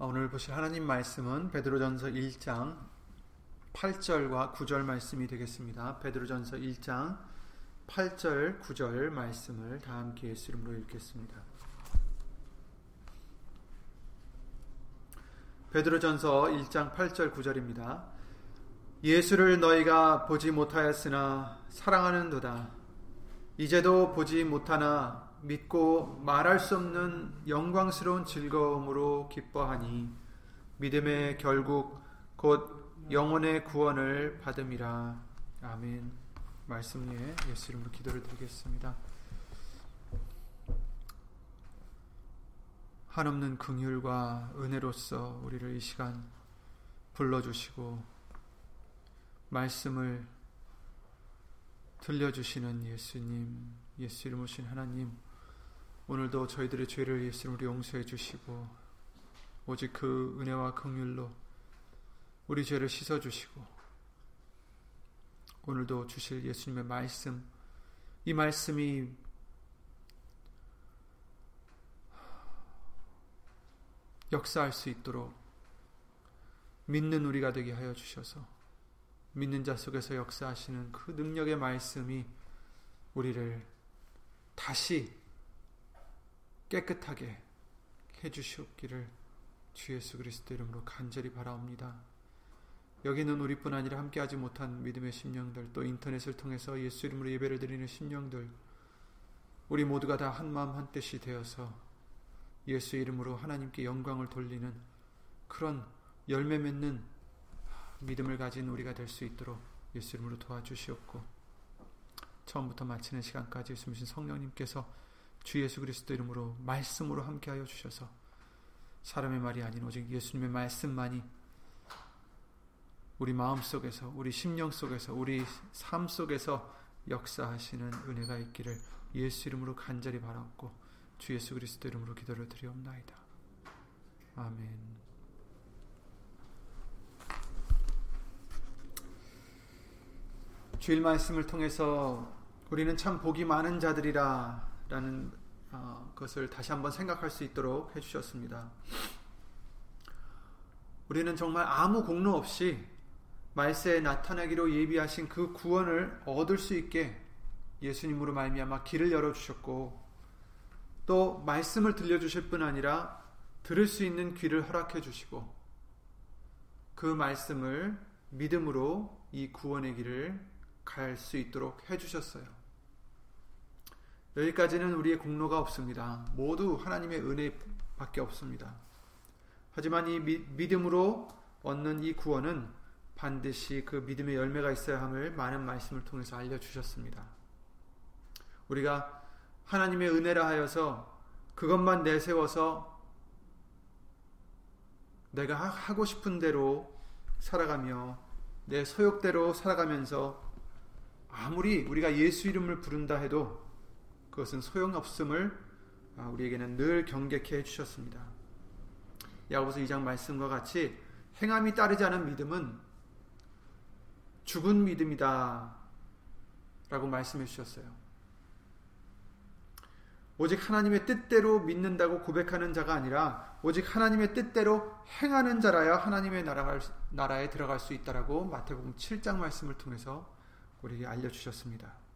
오늘 보실 하나님 말씀은 베드로전서 1장 8절과 9절 말씀이 되겠습니다. 베드로전서 1장 8절, 9절 말씀을 다 함께 예수 이름으로 읽겠습니다. 베드로전서 1장 8절 9절입니다. 예수를 너희가 보지 못하였으나 사랑하는도다. 이제도 보지 못하나 믿고 말할 수 없는 영광스러운 즐거움으로 기뻐하니 믿음의 결국 곧 영혼의 구원을 받음이라. 아멘. 말씀 위에 예수 이름으로 기도를 드리겠습니다. 한없는 긍휼과 은혜로서 우리를 이 시간 불러주시고 말씀을 들려주시는 예수님, 예수 이름 오신 하나님, 오늘도 저희들의 죄를 예수님으로 용서해 주시고 오직 그 은혜와 긍휼로 우리 죄를 씻어 주시고 오늘도 주실 예수님의 말씀 이 말씀이 역사할 수 있도록 믿는 우리가 되게 하여 주셔서 믿는 자 속에서 역사하시는 그 능력의 말씀이 우리를 다시 깨끗하게 해주시옵기를 주 예수 그리스도 이름으로 간절히 바라옵니다. 여기는 우리뿐 아니라 함께하지 못한 믿음의 심령들 또 인터넷을 통해서 예수 이름으로 예배를 드리는 심령들 우리 모두가 다 한마음 한뜻이 되어서 예수 이름으로 하나님께 영광을 돌리는 그런 열매 맺는 믿음을 가진 우리가 될 수 있도록 예수 이름으로 도와주시옵고 처음부터 마치는 시간까지 예수님 성령님께서 주 예수 그리스도 이름으로 말씀으로 함께하여 주셔서 사람의 말이 아닌 오직 예수님의 말씀만이 우리 마음 속에서 우리 심령 속에서 우리 삶 속에서 역사하시는 은혜가 있기를 예수 이름으로 간절히 바라옵고 주 예수 그리스도 이름으로 기도를 드리옵나이다. 아멘. 주일 말씀을 통해서 우리는 참 복이 많은 자들이라 라는 어, 것을 다시 한번 생각할 수 있도록 해주셨습니다. 우리는 정말 아무 공로 없이 말세에 나타나기로 예비하신 그 구원을 얻을 수 있게 예수님으로 말미암아 길을 열어 주셨고 또 말씀을 들려 주실 뿐 아니라 들을 수 있는 귀를 허락해 주시고 그 말씀을 믿음으로 이 구원의 길을 갈 수 있도록 해 주셨어요. 여기까지는 우리의 공로가 없습니다. 모두 하나님의 은혜밖에 없습니다. 하지만 이 믿음으로 얻는 이 구원은 반드시 그 믿음의 열매가 있어야 함을 많은 말씀을 통해서 알려주셨습니다. 우리가 하나님의 은혜라 하여서 그것만 내세워서 내가 하고 싶은 대로 살아가며 내 소욕대로 살아가면서 아무리 우리가 예수 이름을 부른다 해도 그것은 소용없음을 아, 우리에게는 늘 경계케 해주셨습니다. 야고보서 2장 말씀과 같이 행함이 따르지 않은 믿음은 죽은 믿음이다 라고 말씀해 주셨어요. 오직 하나님의 뜻대로 믿는다고 고백하는 자가 아니라 오직 하나님의 뜻대로 행하는 자라야 하나님의 나라에 들어갈 수 있다라고 마태복음 7장 말씀을 통해서 우리에게 알려주셨습니다.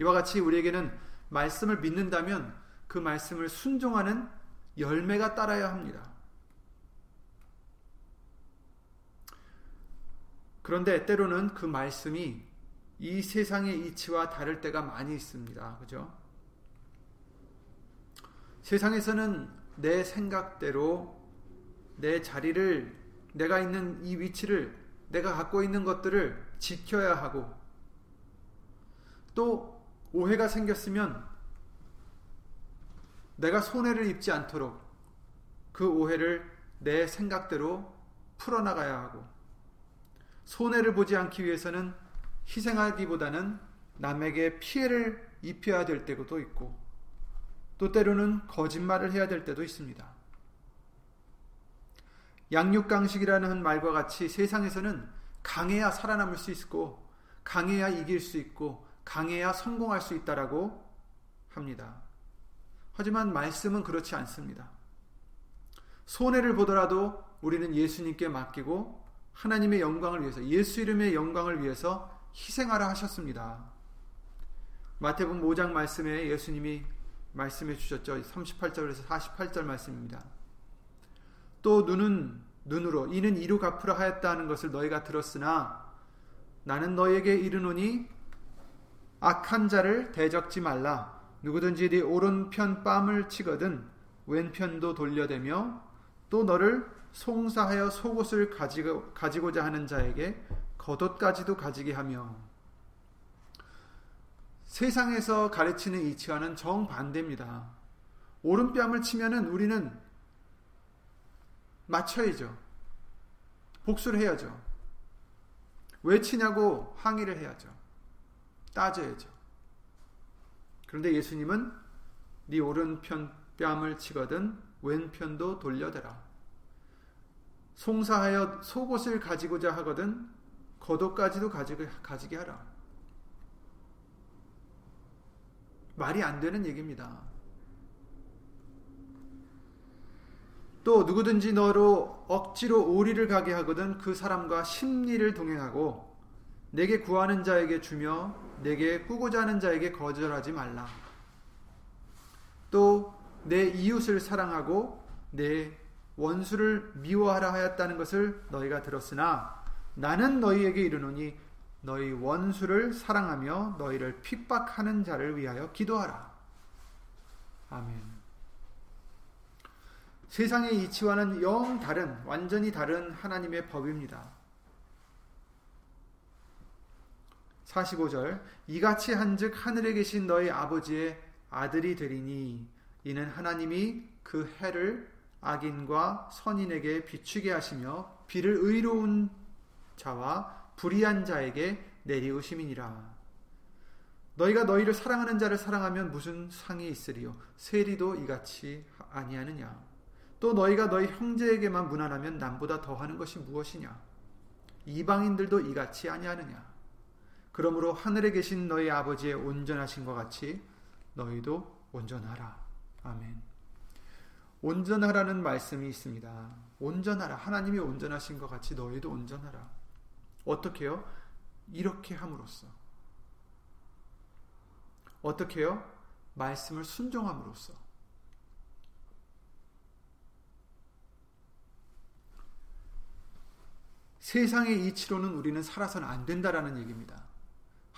이와 같이 우리에게는 말씀을 믿는다면 그 말씀을 순종하는 열매가 따라야 합니다. 그런데 때로는 그 말씀이 이 세상의 이치와 다를 때가 많이 있습니다. 그죠? 세상에서는 내 생각대로 내 자리를 내가 있는 이 위치를 내가 갖고 있는 것들을 지켜야 하고 또 오해가 생겼으면 내가 손해를 입지 않도록 그 오해를 내 생각대로 풀어나가야 하고 손해를 보지 않기 위해서는 희생하기보다는 남에게 피해를 입혀야 될 때도 있고 또 때로는 거짓말을 해야 될 때도 있습니다. 양육강식이라는 말과 같이 세상에서는 강해야 살아남을 수 있고 강해야 이길 수 있고 강해야 성공할 수 있다라고 합니다. 하지만 말씀은 그렇지 않습니다. 손해를 보더라도 우리는 예수님께 맡기고 하나님의 영광을 위해서 예수 이름의 영광을 위해서 희생하라 하셨습니다. 마태복음 5장 말씀에 예수님이 말씀해 주셨죠. 38절에서 48절 말씀입니다. 또 눈은 눈으로 이는 이로 갚으라 하였다 하는 것을 너희가 들었으나 나는 너에게 이르노니 악한 자를 대적지 말라 누구든지 네 오른편 뺨을 치거든 왼편도 돌려대며 또 너를 송사하여 속옷을 가지고, 가지고자 하는 자에게 겉옷까지도 가지게 하며 세상에서 가르치는 이치와는 정반대입니다. 오른뺨을 치면은 우리는 맞춰야죠. 복수를 해야죠. 왜 치냐고 항의를 해야죠. 따져야죠. 그런데 예수님은 네 오른편 뺨을 치거든 왼편도 돌려대라. 송사하여 속옷을 가지고자 하거든 겉옷까지도 가지게, 하라. 말이 안 되는 얘기입니다. 또 누구든지 너로 억지로 오리를 가게 하거든 그 사람과 심리를 동행하고 내게 구하는 자에게 주며 내게 꾸고자 하는 자에게 거절하지 말라. 또 내 이웃을 사랑하고 내 원수를 미워하라 하였다는 것을 너희가 들었으나 나는 너희에게 이르노니 너희 원수를 사랑하며 너희를 핍박하는 자를 위하여 기도하라. 아멘. 세상의 이치와는 영 다른, 완전히 다른 하나님의 법입니다. 45절 이같이 한즉 하늘에 계신 너희 아버지의 아들이 되리니 이는 하나님이 그 해를 악인과 선인에게 비추게 하시며 비를 의로운 자와 불의한 자에게 내리우심이니라. 너희가 너희를 사랑하는 자를 사랑하면 무슨 상이 있으리요? 세리도 이같이 아니하느냐? 또 너희가 너희 형제에게만 무난하면 남보다 더하는 것이 무엇이냐? 이방인들도 이같이 아니하느냐? 그러므로 하늘에 계신 너희 아버지의 온전하신 것 같이 너희도 온전하라. 아멘. 온전하라는 말씀이 있습니다. 온전하라. 하나님이 온전하신 것 같이 너희도 온전하라. 어떻게요? 이렇게 함으로써. 어떻게요? 말씀을 순종함으로써. 세상의 이치로는 우리는 살아서는 안 된다라는 얘기입니다.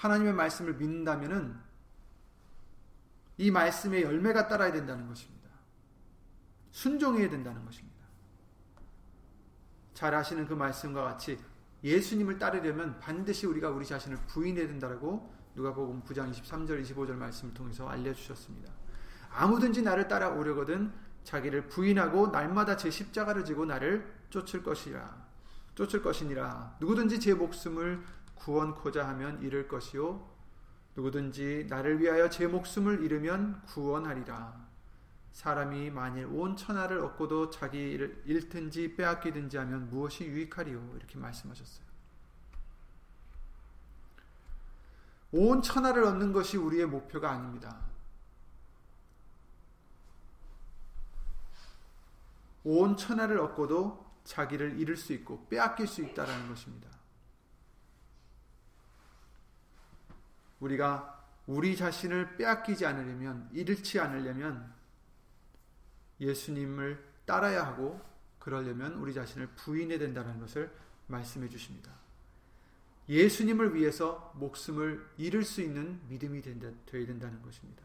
하나님의 말씀을 믿는다면은 이 말씀의 열매가 따라야 된다는 것입니다. 순종해야 된다는 것입니다. 잘 아시는 그 말씀과 같이 예수님을 따르려면 반드시 우리가 우리 자신을 부인해야 된다라고 누가복음 9장 23절 25절 말씀을 통해서 알려 주셨습니다. 아무든지 나를 따라오려거든 자기를 부인하고 날마다 제 십자가를 지고 나를 쫓을 것이라 쫓을 것이니라 누구든지 제 목숨을 구원코자 하면 잃을 것이요 누구든지 나를 위하여 제 목숨을 잃으면 구원하리라 사람이 만일 온 천하를 얻고도 자기 를 잃든지 빼앗기든지 하면 무엇이 유익하리요 이렇게 말씀하셨어요. 온 천하를 얻는 것이 우리의 목표가 아닙니다. 온 천하를 얻고도 자기를 잃을 수 있고 빼앗길 수 있다라는 것입니다. 우리가 우리 자신을 빼앗기지 않으려면 잃지 않으려면 예수님을 따라야 하고 그러려면 우리 자신을 부인해야 된다는 것을 말씀해 주십니다. 예수님을 위해서 목숨을 잃을 수 있는 믿음이 되어야 된다는 것입니다.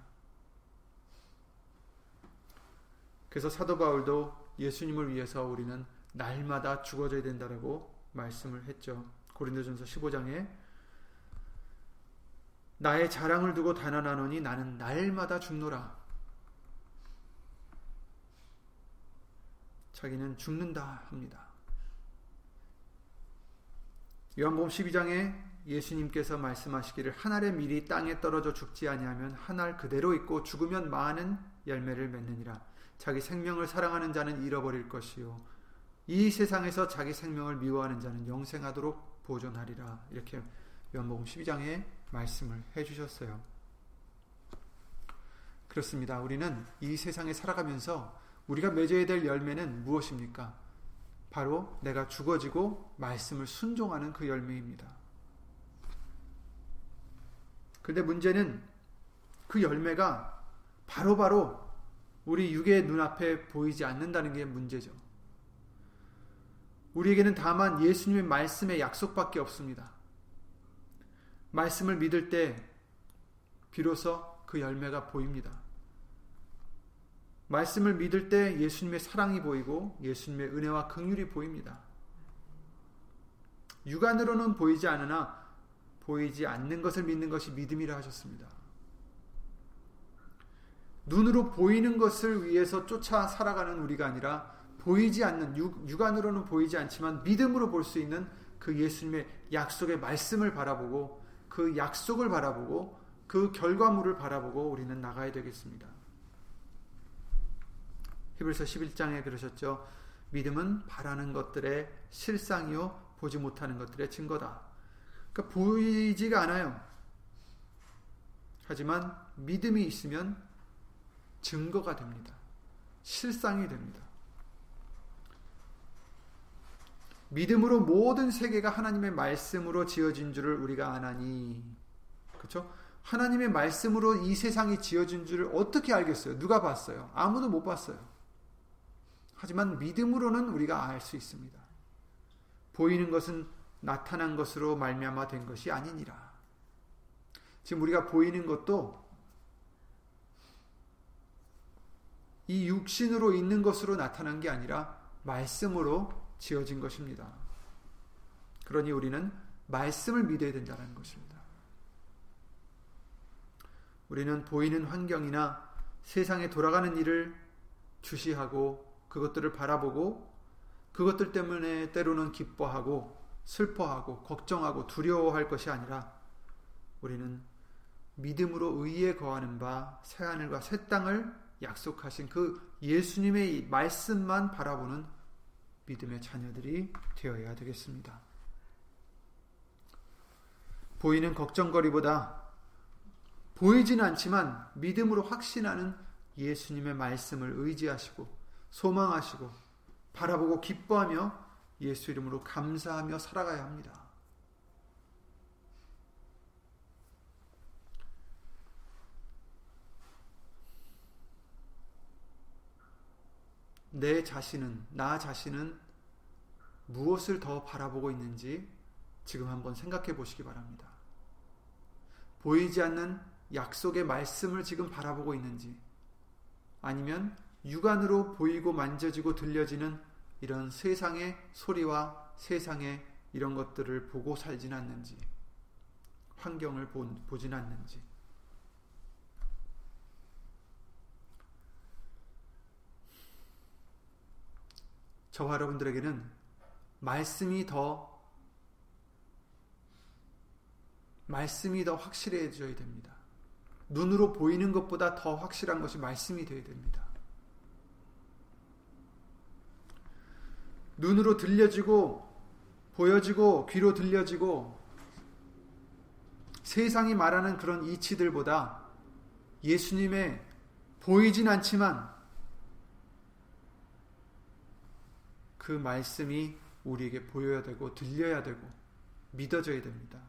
그래서 사도 바울도 예수님을 위해서 우리는 날마다 죽어져야 된다라고 말씀을 했죠. 고린도전서 15장에 나의 자랑을 두고 단언하노니 나는 날마다 죽노라. 자기는 죽는다 합니다. 요한복음 12장에 예수님께서 말씀하시기를 한 알의 밀이 땅에 떨어져 죽지 아니하면 한 알 그대로 있고 죽으면 많은 열매를 맺느니라. 자기 생명을 사랑하는 자는 잃어버릴 것이요 이 세상에서 자기 생명을 미워하는 자는 영생하도록 보존하리라. 이렇게 요한복음 12장에 말씀을 해 주셨어요. 그렇습니다. 우리는 이 세상에 살아가면서 우리가 맺어야 될 열매는 무엇입니까? 바로 내가 죽어지고 말씀을 순종하는 그 열매입니다. 근데 문제는 그 열매가 바로바로 바로 우리 육의 눈앞에 보이지 않는다는 게 문제죠. 우리에게는 다만 예수님의 말씀의 약속밖에 없습니다. 말씀을 믿을 때 비로소 그 열매가 보입니다. 말씀을 믿을 때 예수님의 사랑이 보이고 예수님의 은혜와 긍휼이 보입니다. 육안으로는 보이지 않으나 보이지 않는 것을 믿는 것이 믿음이라 하셨습니다. 눈으로 보이는 것을 위해서 쫓아 살아가는 우리가 아니라 보이지 않는 육, 육안으로는 보이지 않지만 믿음으로 볼 수 있는 그 예수님의 약속의 말씀을 바라보고 그 약속을 바라보고 그 결과물을 바라보고 우리는 나가야 되겠습니다. 히브리서 11장에 그러셨죠. 믿음은 바라는 것들의 실상이요 보지 못하는 것들의 증거다. 그러니까 보이지가 않아요. 하지만 믿음이 있으면 증거가 됩니다. 실상이 됩니다. 믿음으로 모든 세계가 하나님의 말씀으로 지어진 줄을 우리가 아나니. 그렇죠? 하나님의 말씀으로 이 세상이 지어진 줄을 어떻게 알겠어요? 누가 봤어요? 아무도 못 봤어요. 하지만 믿음으로는 우리가 알 수 있습니다. 보이는 것은 나타난 것으로 말미암아 된 것이 아니니라. 지금 우리가 보이는 것도 이 육신으로 있는 것으로 나타난 게 아니라 말씀으로 지어진 것입니다. 그러니 우리는 말씀을 믿어야 된다는 것입니다. 우리는 보이는 환경이나 세상에 돌아가는 일을 주시하고 그것들을 바라보고 그것들 때문에 때로는 기뻐하고 슬퍼하고 걱정하고 두려워할 것이 아니라 우리는 믿음으로 의에 거하는 바 새하늘과 새 땅을 약속하신 그 예수님의 말씀만 바라보는 믿음의 자녀들이 되어야 되겠습니다. 보이는 걱정거리보다 보이진 않지만 믿음으로 확신하는 예수님의 말씀을 의지하시고 소망하시고 바라보고 기뻐하며 예수 이름으로 감사하며 살아가야 합니다. 내 자신은, 나 자신은 무엇을 더 바라보고 있는지 지금 한번 생각해 보시기 바랍니다. 보이지 않는 약속의 말씀을 지금 바라보고 있는지, 아니면 육안으로 보이고 만져지고 들려지는 이런 세상의 소리와 세상의 이런 것들을 보고 살진 않는지, 환경을 보진 않는지, 저와 여러분들에게는 말씀이 더 말씀이 더 확실해져야 됩니다. 눈으로 보이는 것보다 더 확실한 것이 말씀이 되어야 됩니다. 눈으로 들려지고 보여지고 귀로 들려지고 세상이 말하는 그런 이치들보다 예수님의 보이진 않지만 그 말씀이 우리에게 보여야 되고 들려야 되고 믿어져야 됩니다.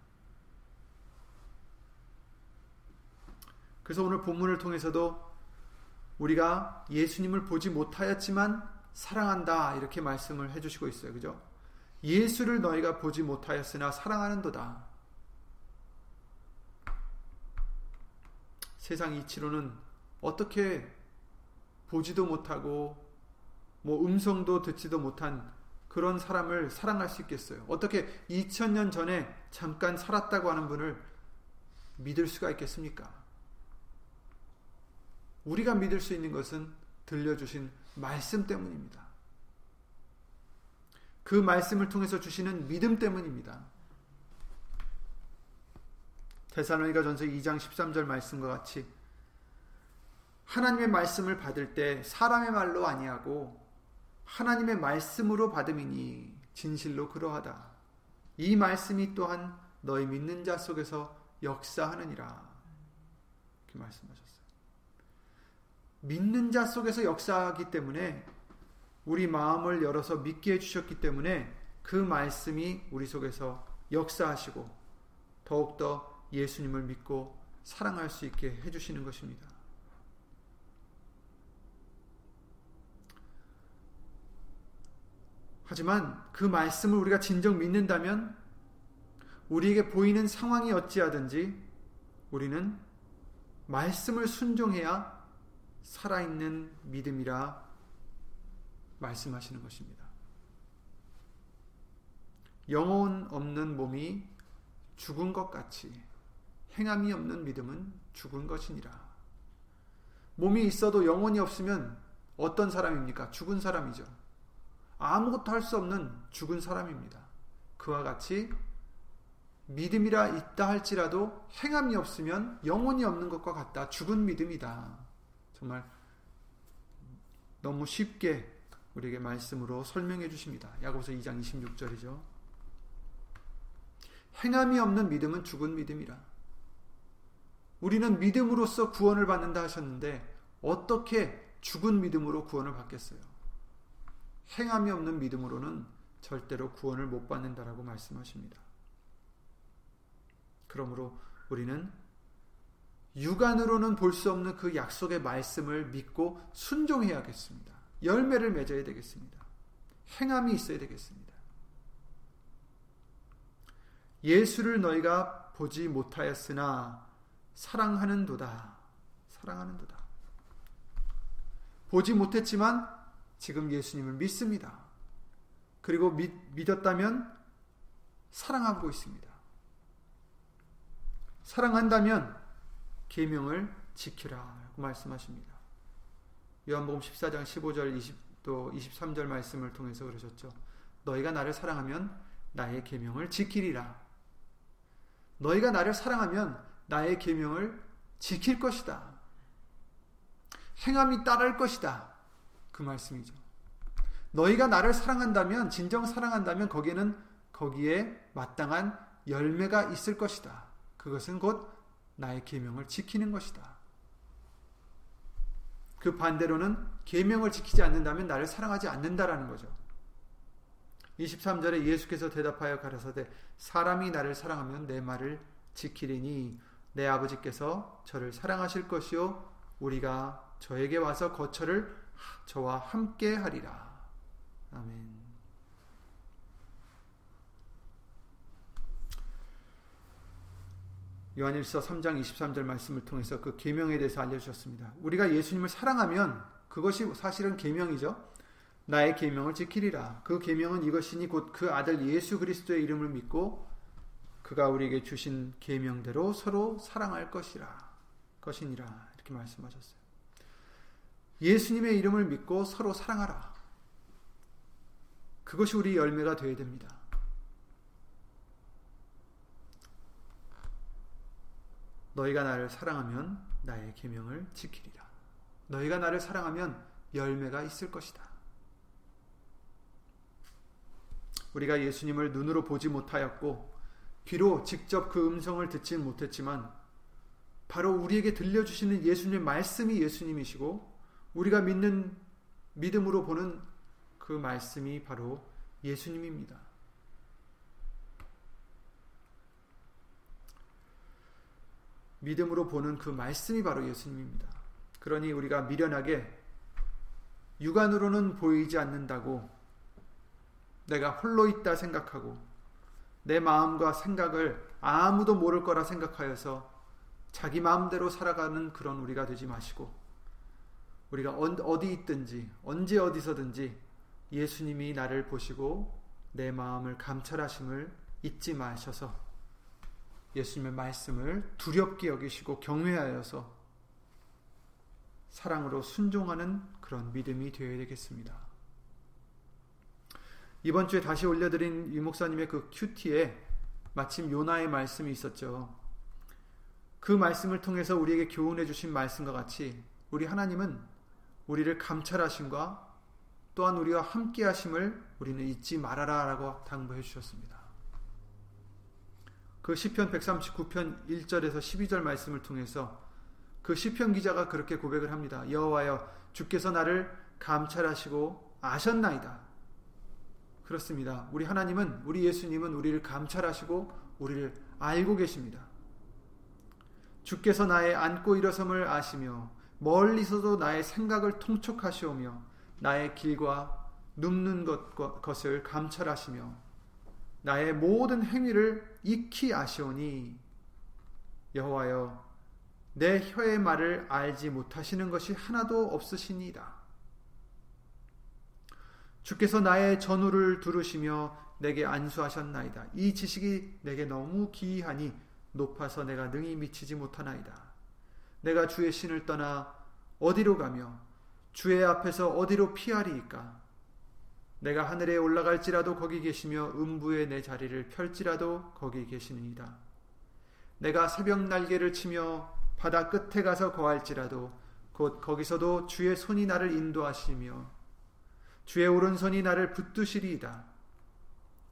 그래서 오늘 본문을 통해서도 우리가 예수님을 보지 못하였지만 사랑한다 이렇게 말씀을 해주시고 있어요. 그죠? 예수를 너희가 보지 못하였으나 사랑하는도다. 세상 이치로는 어떻게 보지도 못하고 뭐 음성도 듣지도 못한 그런 사람을 사랑할 수 있겠어요? 어떻게 2000년 전에 잠깐 살았다고 하는 분을 믿을 수가 있겠습니까? 우리가 믿을 수 있는 것은 들려주신 말씀 때문입니다. 그 말씀을 통해서 주시는 믿음 때문입니다. 대사로니가 전서 2장 13절 말씀과 같이 하나님의 말씀을 받을 때 사람의 말로 아니하고 하나님의 말씀으로 받음이니 진실로 그러하다. 이 말씀이 또한 너희 믿는 자 속에서 역사하느니라. 이렇게 말씀하셨어요. 믿는 자 속에서 역사하기 때문에 우리 마음을 열어서 믿게 해주셨기 때문에 그 말씀이 우리 속에서 역사하시고 더욱더 예수님을 믿고 사랑할 수 있게 해주시는 것입니다. 하지만 그 말씀을 우리가 진정 믿는다면 우리에게 보이는 상황이 어찌하든지 우리는 말씀을 순종해야 살아있는 믿음이라 말씀하시는 것입니다. 영혼 없는 몸이 죽은 것 같이 행함이 없는 믿음은 죽은 것이니라. 몸이 있어도 영혼이 없으면 어떤 사람입니까? 죽은 사람이죠. 아무것도 할 수 없는 죽은 사람입니다. 그와 같이 믿음이라 있다 할지라도 행함이 없으면 영혼이 없는 것과 같다. 죽은 믿음이다. 정말 너무 쉽게 우리에게 말씀으로 설명해 주십니다. 야고보서 2장 26절이죠. 행함이 없는 믿음은 죽은 믿음이라. 우리는 믿음으로써 구원을 받는다 하셨는데 어떻게 죽은 믿음으로 구원을 받겠어요? 행함이 없는 믿음으로는 절대로 구원을 못 받는다라고 말씀하십니다. 그러므로 우리는 육안으로는 볼 수 없는 그 약속의 말씀을 믿고 순종해야겠습니다. 열매를 맺어야 되겠습니다. 행함이 있어야 되겠습니다. 예수를 너희가 보지 못하였으나 사랑하는도다. 사랑하는도다. 보지 못했지만 지금 예수님을 믿습니다. 그리고 믿, 믿었다면 사랑하고 있습니다. 사랑한다면 계명을 지키라고 말씀하십니다. 요한복음 14장 15절 20또 23절 말씀을 통해서 그러셨죠. 너희가 나를 사랑하면 나의 계명을 지키리라. 너희가 나를 사랑하면 나의 계명을 지킬 것이다. 행함이 따를 것이다. 그 말씀이죠. 너희가 나를 사랑한다면 진정 사랑한다면 거기에는 거기에 마땅한 열매가 있을 것이다. 그것은 곧 나의 계명을 지키는 것이다. 그 반대로는 계명을 지키지 않는다면 나를 사랑하지 않는다라는 거죠. 23절에 예수께서 대답하여 가라사대 사람이 나를 사랑하면 내 말을 지키리니 내 아버지께서 저를 사랑하실 것이요 우리가 저에게 와서 거처를 저와 함께 하리라. 아멘. 요한일서 3장 23절 말씀을 통해서 그 계명에 대해서 알려 주셨습니다. 우리가 예수님을 사랑하면 그것이 사실은 계명이죠. 나의 계명을 지키리라. 그 계명은 이것이니 곧 그 아들 예수 그리스도의 이름을 믿고 그가 우리에게 주신 계명대로 서로 사랑할 것이라. 것이니라. 이렇게 말씀하셨어요. 예수님의 이름을 믿고 서로 사랑하라. 그것이 우리 열매가 되어야 됩니다. 너희가 나를 사랑하면 나의 계명을 지키리라. 너희가 나를 사랑하면 열매가 있을 것이다. 우리가 예수님을 눈으로 보지 못하였고 귀로 직접 그 음성을 듣진 못했지만 바로 우리에게 들려주시는 예수님의 말씀이 예수님이시고 우리가 믿는 믿음으로 보는 그 말씀이 바로 예수님입니다. 믿음으로 보는 그 말씀이 바로 예수님입니다. 그러니 우리가 미련하게 육안으로는 보이지 않는다고 내가 홀로 있다 생각하고 내 마음과 생각을 아무도 모를 거라 생각하여서 자기 마음대로 살아가는 그런 우리가 되지 마시고 우리가 어디 있든지 언제 어디서든지 예수님이 나를 보시고 내 마음을 감찰하심을 잊지 마셔서 예수님의 말씀을 두렵게 여기시고 경외하여서 사랑으로 순종하는 그런 믿음이 되어야 되겠습니다. 이번 주에 다시 올려드린 유 목사님의 그 큐티에 마침 요나의 말씀이 있었죠. 그 말씀을 통해서 우리에게 교훈해 주신 말씀과 같이 우리 하나님은 우리를 감찰하심과 또한 우리와 함께 하심을 우리는 잊지 말아라라고 당부해 주셨습니다. 그 시편 139편 1절에서 12절 말씀을 통해서 그 시편 기자가 그렇게 고백을 합니다. 여호와여 주께서 나를 감찰하시고 아셨나이다. 그렇습니다. 우리 하나님은 우리 예수님은 우리를 감찰하시고 우리를 알고 계십니다. 주께서 나의 앉고 일어섬을 아시며 멀리서도 나의 생각을 통촉하시오며 나의 길과 눕는 것, 것을 감찰하시며 나의 모든 행위를 익히 아시오니 여호와여 내 혀의 말을 알지 못하시는 것이 하나도 없으시니이다. 주께서 나의 전우를 두르시며 내게 안수하셨나이다. 이 지식이 내게 너무 기이하니 높아서 내가 능히 미치지 못하나이다. 내가 주의 신을 떠나 어디로 가며 주의 앞에서 어디로 피하리이까? 내가 하늘에 올라갈지라도 거기 계시며 음부에 내 자리를 펼지라도 거기 계시니이다. 내가 새벽 날개를 치며 바다 끝에 가서 거할지라도 곧 거기서도 주의 손이 나를 인도하시며 주의 오른손이 나를 붙드시리이다.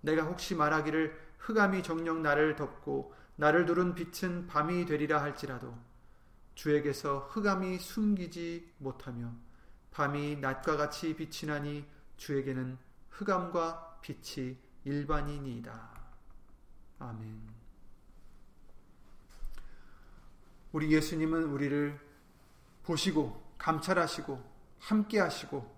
내가 혹시 말하기를 흑암이 정령 나를 덮고 나를 두른 빛은 밤이 되리라 할지라도 주에게서 흑암이 숨기지 못하며 밤이 낮과 같이 빛이 나니 주에게는 흑암과 빛이 일반이니이다. 아멘. 우리 예수님은 우리를 보시고 감찰하시고 함께 하시고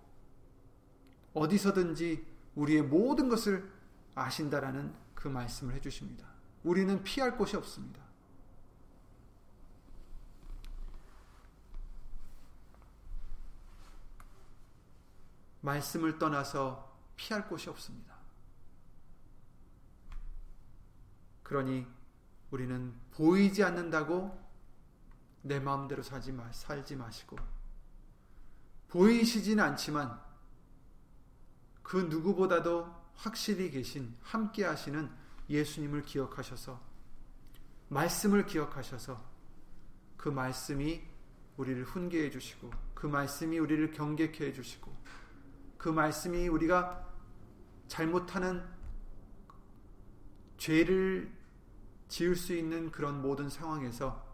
어디서든지 우리의 모든 것을 아신다라는 그 말씀을 해 주십니다. 우리는 피할 곳이 없습니다. 말씀을 떠나서 피할 곳이 없습니다. 그러니 우리는 보이지 않는다고 내 마음대로 살지, 마, 살지 마시고 보이시지는 않지만 그 누구보다도 확실히 계신 함께 하시는 예수님을 기억하셔서 말씀을 기억하셔서 그 말씀이 우리를 훈계해 주시고 그 말씀이 우리를 경계케 해 주시고 그 말씀이 우리가 잘못하는 죄를 지을 수 있는 그런 모든 상황에서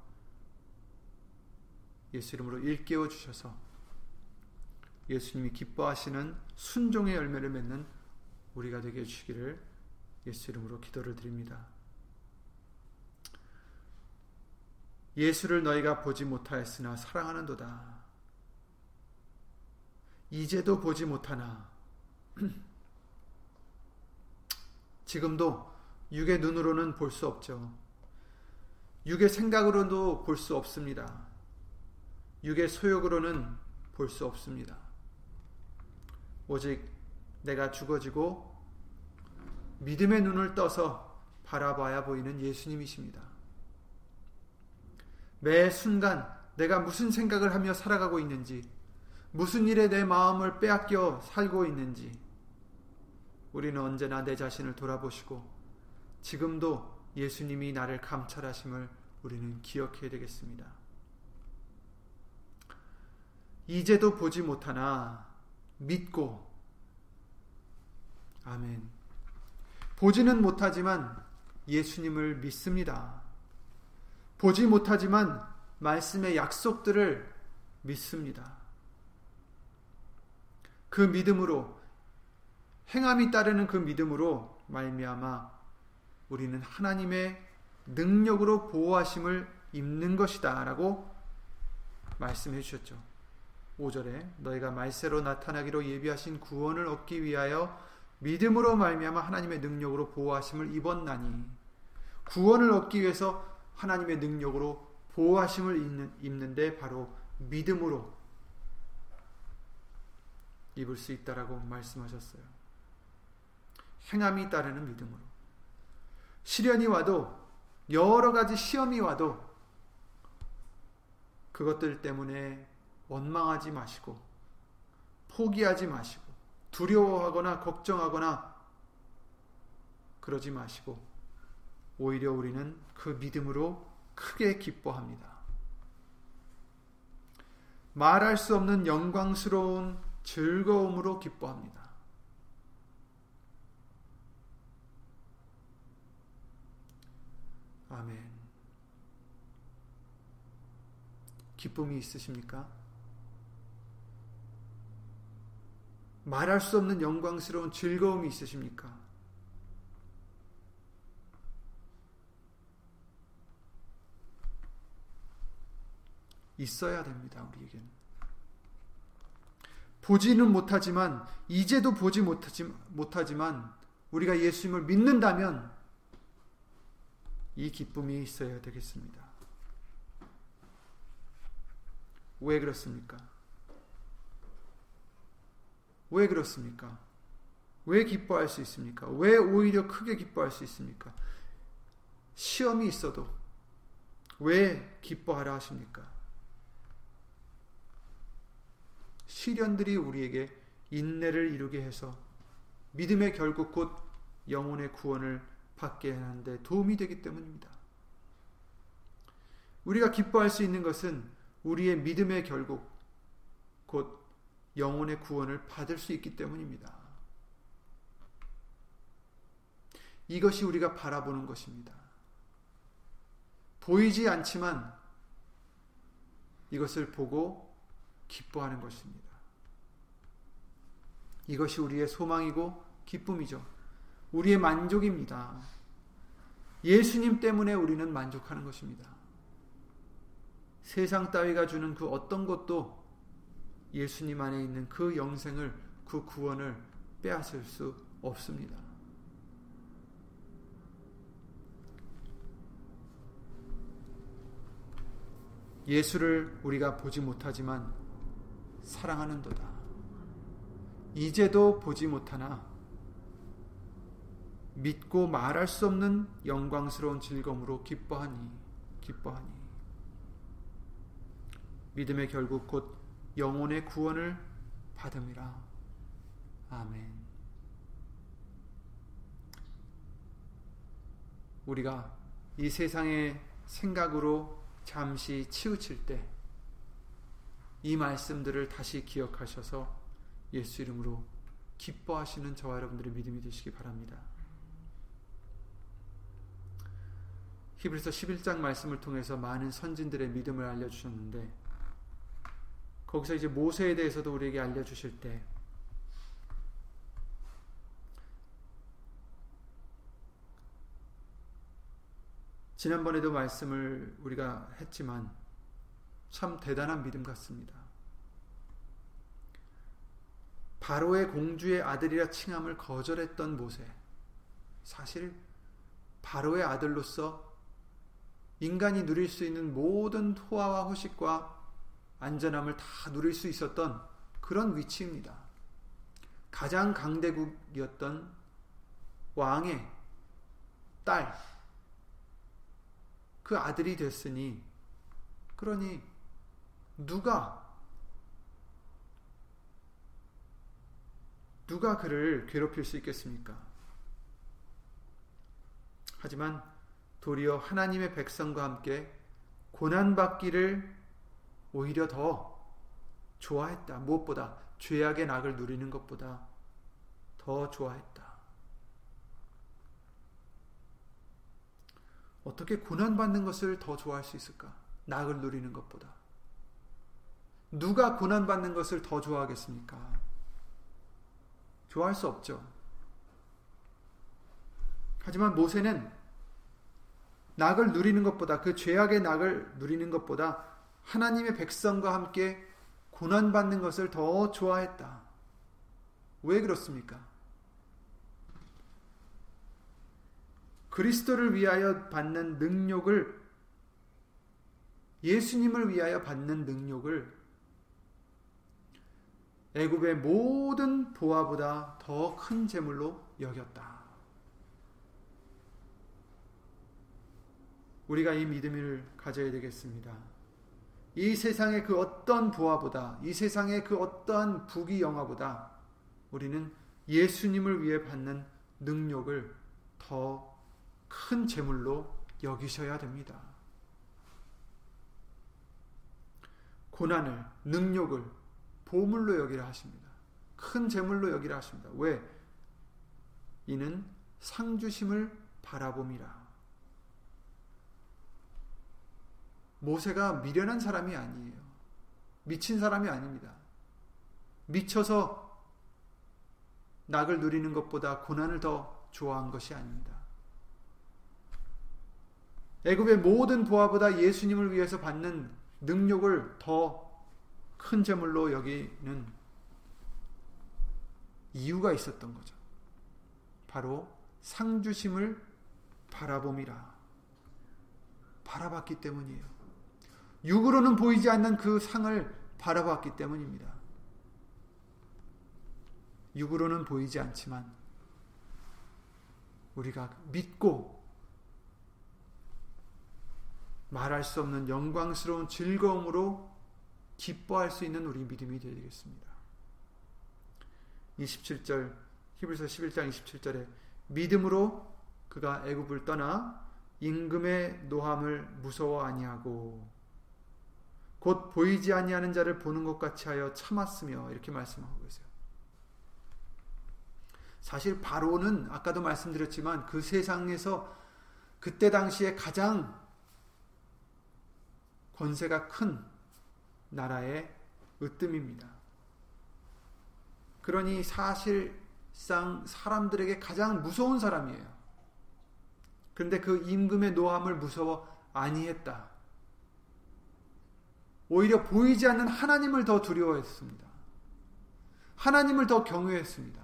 예수 이름으로 일깨워 주셔서 예수님이 기뻐하시는 순종의 열매를 맺는 우리가 되게 해주시기를 예수 이름으로 기도를 드립니다. 예수를 너희가 보지 못하였으나 사랑하는도다. 이제도 보지 못하나 지금도 육의 눈으로는 볼 수 없죠. 육의 생각으로도 볼 수 없습니다. 육의 소욕으로는 볼 수 없습니다. 오직 내가 죽어지고 믿음의 눈을 떠서 바라봐야 보이는 예수님이십니다. 매 순간 내가 무슨 생각을 하며 살아가고 있는지, 무슨 일에 내 마음을 빼앗겨 살고 있는지, 우리는 언제나 내 자신을 돌아보시고, 지금도 예수님이 나를 감찰하심을 우리는 기억해야 되겠습니다. 이제도 보지 못하나 믿고 아멘. 보지는 못하지만 예수님을 믿습니다. 보지 못하지만 말씀의 약속들을 믿습니다. 그 믿음으로 행함이 따르는 그 믿음으로 말미암아 우리는 하나님의 능력으로 보호하심을 입는 것이다라고 말씀해 주셨죠. 5절에 너희가 말세로 나타나기로 예비하신 구원을 얻기 위하여 믿음으로 말미암아 하나님의 능력으로 보호하심을 입었나니 구원을 얻기 위해서 하나님의 능력으로 보호하심을 입는, 입는데 바로 믿음으로 입을 수 있다라고 말씀하셨어요. 행함이 따르는 믿음으로. 시련이 와도 여러 가지 시험이 와도 그것들 때문에 원망하지 마시고 포기하지 마시고 두려워하거나 걱정하거나 그러지 마시고 오히려 우리는 그 믿음으로 크게 기뻐합니다. 말할 수 없는 영광스러운 즐거움으로 기뻐합니다. 아멘. 기쁨이 있으십니까? 말할 수 없는 영광스러운 즐거움이 있으십니까? 있어야 됩니다, 우리에게는. 보지는 못하지만, 이제도 보지 못하지, 못하지만, 우리가 예수님을 믿는다면, 이 기쁨이 있어야 되겠습니다. 왜 그렇습니까? 왜 그렇습니까? 왜 기뻐할 수 있습니까? 왜 오히려 크게 기뻐할 수 있습니까? 시험이 있어도 왜 기뻐하라 하십니까? 시련들이 우리에게 인내를 이루게 해서 믿음의 결국 곧 영혼의 구원을 받게 하는데 도움이 되기 때문입니다. 우리가 기뻐할 수 있는 것은 우리의 믿음의 결국 곧 영혼의 구원을 받을 수 있기 때문입니다. 이것이 우리가 바라보는 것입니다. 보이지 않지만 이것을 보고 기뻐하는 것입니다. 이것이 우리의 소망이고 기쁨이죠. 우리의 만족입니다. 예수님 때문에 우리는 만족하는 것입니다. 세상 따위가 주는 그 어떤 것도 예수님 안에 있는 그 영생을, 그 구원을 빼앗을 수 없습니다. 예수를 우리가 보지 못하지만 사랑하는도다. 이제도 보지 못하나 믿고 말할 수 없는 영광스러운 즐거움으로 기뻐하니 기뻐하니 믿음의 결국 곧 영혼의 구원을 받음이라. 아멘. 우리가 이 세상의 생각으로 잠시 치우칠 때 이 말씀들을 다시 기억하셔서 예수 이름으로 기뻐하시는 저와 여러분들의 믿음이 되시기 바랍니다. 히브리서 11장 말씀을 통해서 많은 선진들의 믿음을 알려주셨는데 거기서 이제 모세에 대해서도 우리에게 알려주실 때 지난번에도 말씀을 우리가 했지만 참 대단한 믿음 같습니다. 바로의 공주의 아들이라 칭함을 거절했던 모세. 사실 바로의 아들로서 인간이 누릴 수 있는 모든 호화와 호식과 안전함을 다 누릴 수 있었던 그런 위치입니다. 가장 강대국이었던 왕의 딸, 그 아들이 됐으니, 그러니 누가 누가 그를 괴롭힐 수 있겠습니까? 하지만 도리어 하나님의 백성과 함께 고난받기를 오히려 더 좋아했다. 무엇보다 죄악의 낙을 누리는 것보다 더 좋아했다. 어떻게 고난받는 것을 더 좋아할 수 있을까? 낙을 누리는 것보다. 누가 고난받는 것을 더 좋아하겠습니까? 좋아할 수 없죠. 하지만 모세는 낙을 누리는 것보다 그 죄악의 낙을 누리는 것보다 하나님의 백성과 함께 고난받는 것을 더 좋아했다. 왜 그렇습니까? 그리스도를 위하여 받는 능력을 예수님을 위하여 받는 능력을 애굽의 모든 보화보다 더 큰 재물로 여겼다. 우리가 이 믿음을 가져야 되겠습니다. 이 세상의 그 어떤 부하보다, 이 세상의 그 어떠한 부귀 영화보다 우리는 예수님을 위해 받는 능력을 더 큰 재물로 여기셔야 됩니다. 고난을, 능력을 보물로 여기라 하십니다. 큰 재물로 여기라 하십니다. 왜? 이는 상주심을 바라봄이라. 모세가 미련한 사람이 아니에요. 미친 사람이 아닙니다. 미쳐서 낙을 누리는 것보다 고난을 더 좋아한 것이 아닙니다. 애굽의 모든 보아보다 예수님을 위해서 받는 능력을 더 큰 제물로 여기는 이유가 있었던 거죠. 바로 상주심을 바라봄이라. 바라봤기 때문이에요. 육으로는 보이지 않는 그 상을 바라봤기 때문입니다. 육으로는 보이지 않지만 우리가 믿고 말할 수 없는 영광스러운 즐거움으로 기뻐할 수 있는 우리 믿음이 되겠습니다. 27절 히브리서 11장 27절에 믿음으로 그가 애굽을 떠나 임금의 노함을 무서워 아니하고 곧 보이지 아니하는 자를 보는 것 같이 하여 참았으며 이렇게 말씀하고 계세요. 사실 바로는 아까도 말씀드렸지만 그 세상에서 그때 당시에 가장 권세가 큰 나라의 으뜸입니다. 그러니 사실상 사람들에게 가장 무서운 사람이에요. 그런데 그 임금의 노함을 무서워 아니했다. 오히려 보이지 않는 하나님을 더 두려워했습니다. 하나님을 더 경외했습니다.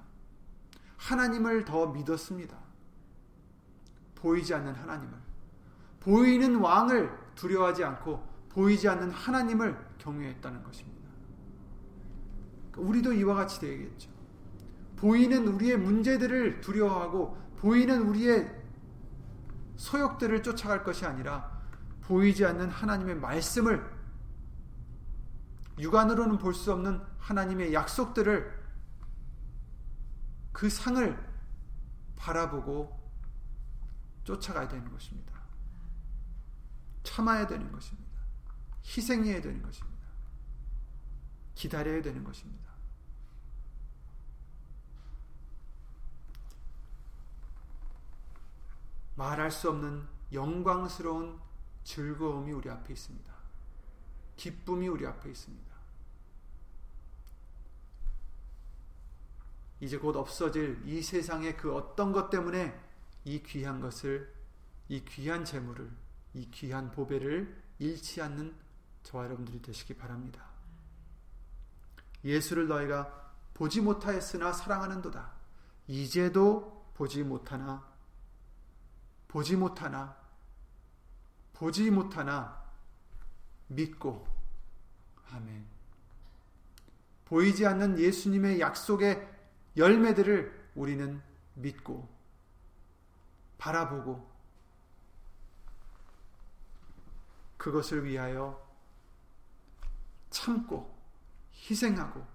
하나님을 더 믿었습니다. 보이지 않는 하나님을. 보이는 왕을 두려워하지 않고 보이지 않는 하나님을 경외했다는 것입니다. 우리도 이와 같이 되겠죠. 보이는 우리의 문제들을 두려워하고 보이는 우리의 소욕들을 쫓아갈 것이 아니라 보이지 않는 하나님의 말씀을 육안으로는 볼 수 없는 하나님의 약속들을 그 상을 바라보고 쫓아가야 되는 것입니다. 참아야 되는 것입니다. 희생해야 되는 것입니다. 기다려야 되는 것입니다. 말할 수 없는 영광스러운 즐거움이 우리 앞에 있습니다. 기쁨이 우리 앞에 있습니다. 이제 곧 없어질 이 세상의 그 어떤 것 때문에 이 귀한 것을, 이 귀한 재물을, 이 귀한 보배를 잃지 않는 저와 여러분들이 되시기 바랍니다. 예수를 너희가 보지 못하였으나 사랑하는도다. 이제도 보지 못하나, 보지 못하나, 보지 못하나, 믿고, 아멘. 보이지 않는 예수님의 약속의 열매들을 우리는 믿고, 바라보고, 그것을 위하여 참고, 희생하고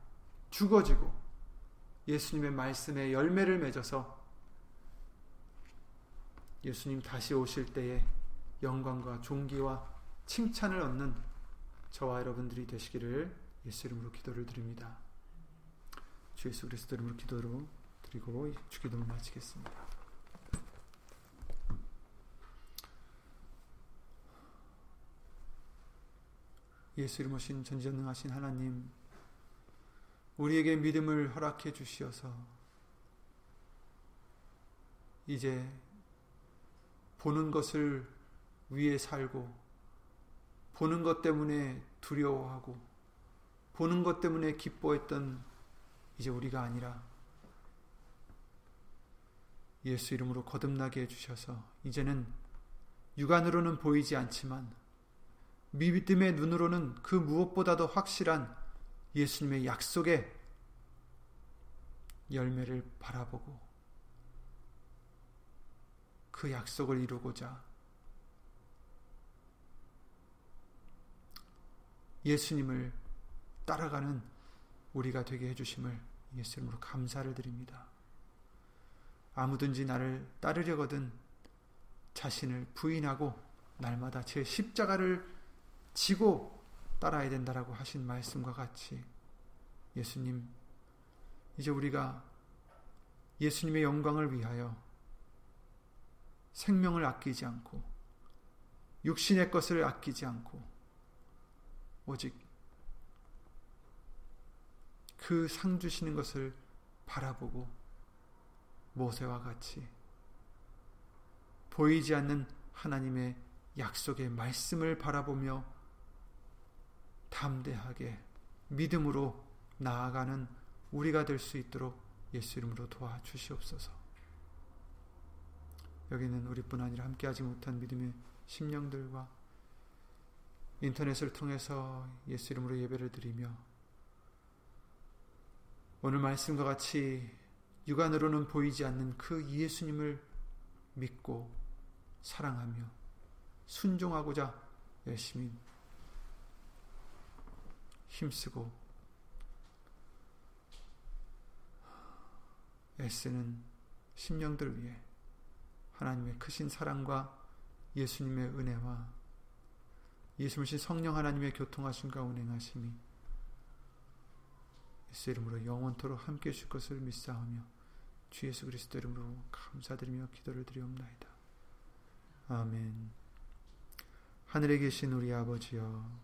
죽어지고 예수님의 말씀에 열매를 맺어서 예수님 다시 오실 때에 영광과 존귀와 칭찬을 얻는 저와 여러분들이 되시기를 예수 이름으로 기도를 드립니다. 주 예수 그리스도 이름으로 기도로 드리고 주기도를 마치겠습니다. 예수 이름 오신 전지전능하신 하나님 우리에게 믿음을 허락해 주시어서 이제 보는 것을 위해 살고 보는 것 때문에 두려워하고 보는 것 때문에 기뻐했던 이제 우리가 아니라 예수 이름으로 거듭나게 해주셔서 이제는 육안으로는 보이지 않지만 믿음의 눈으로는 그 무엇보다도 확실한 예수님의 약속의 열매를 바라보고 그 약속을 이루고자 예수님을 따라가는 우리가 되게 해주심을 예수님으로 감사를 드립니다. 아무든지 나를 따르려거든 자신을 부인하고 날마다 제 십자가를 지고 따라야 된다라고 하신 말씀과 같이 예수님, 이제 우리가 예수님의 영광을 위하여 생명을 아끼지 않고 육신의 것을 아끼지 않고 오직 그 상 주시는 것을 바라보고 모세와 같이 보이지 않는 하나님의 약속의 말씀을 바라보며 담대하게 믿음으로 나아가는 우리가 될 수 있도록 예수 이름으로 도와주시옵소서. 여기는 우리뿐 아니라 함께하지 못한 믿음의 심령들과 인터넷을 통해서 예수 이름으로 예배를 드리며 오늘 말씀과 같이 육안으로는 보이지 않는 그 예수님을 믿고 사랑하며 순종하고자 열심히 힘쓰고 애쓰는 심령들 위해 하나님의 크신 사랑과 예수님의 은혜와 예수님신 성령 하나님의 교통하심과 운행하심이 예수 이름으로 영원토록 함께 해줄 것을 믿사하며 주 예수 그리스도 이름으로 감사드리며 기도를 드리옵나이다. 아멘 하늘에 계신 우리 아버지여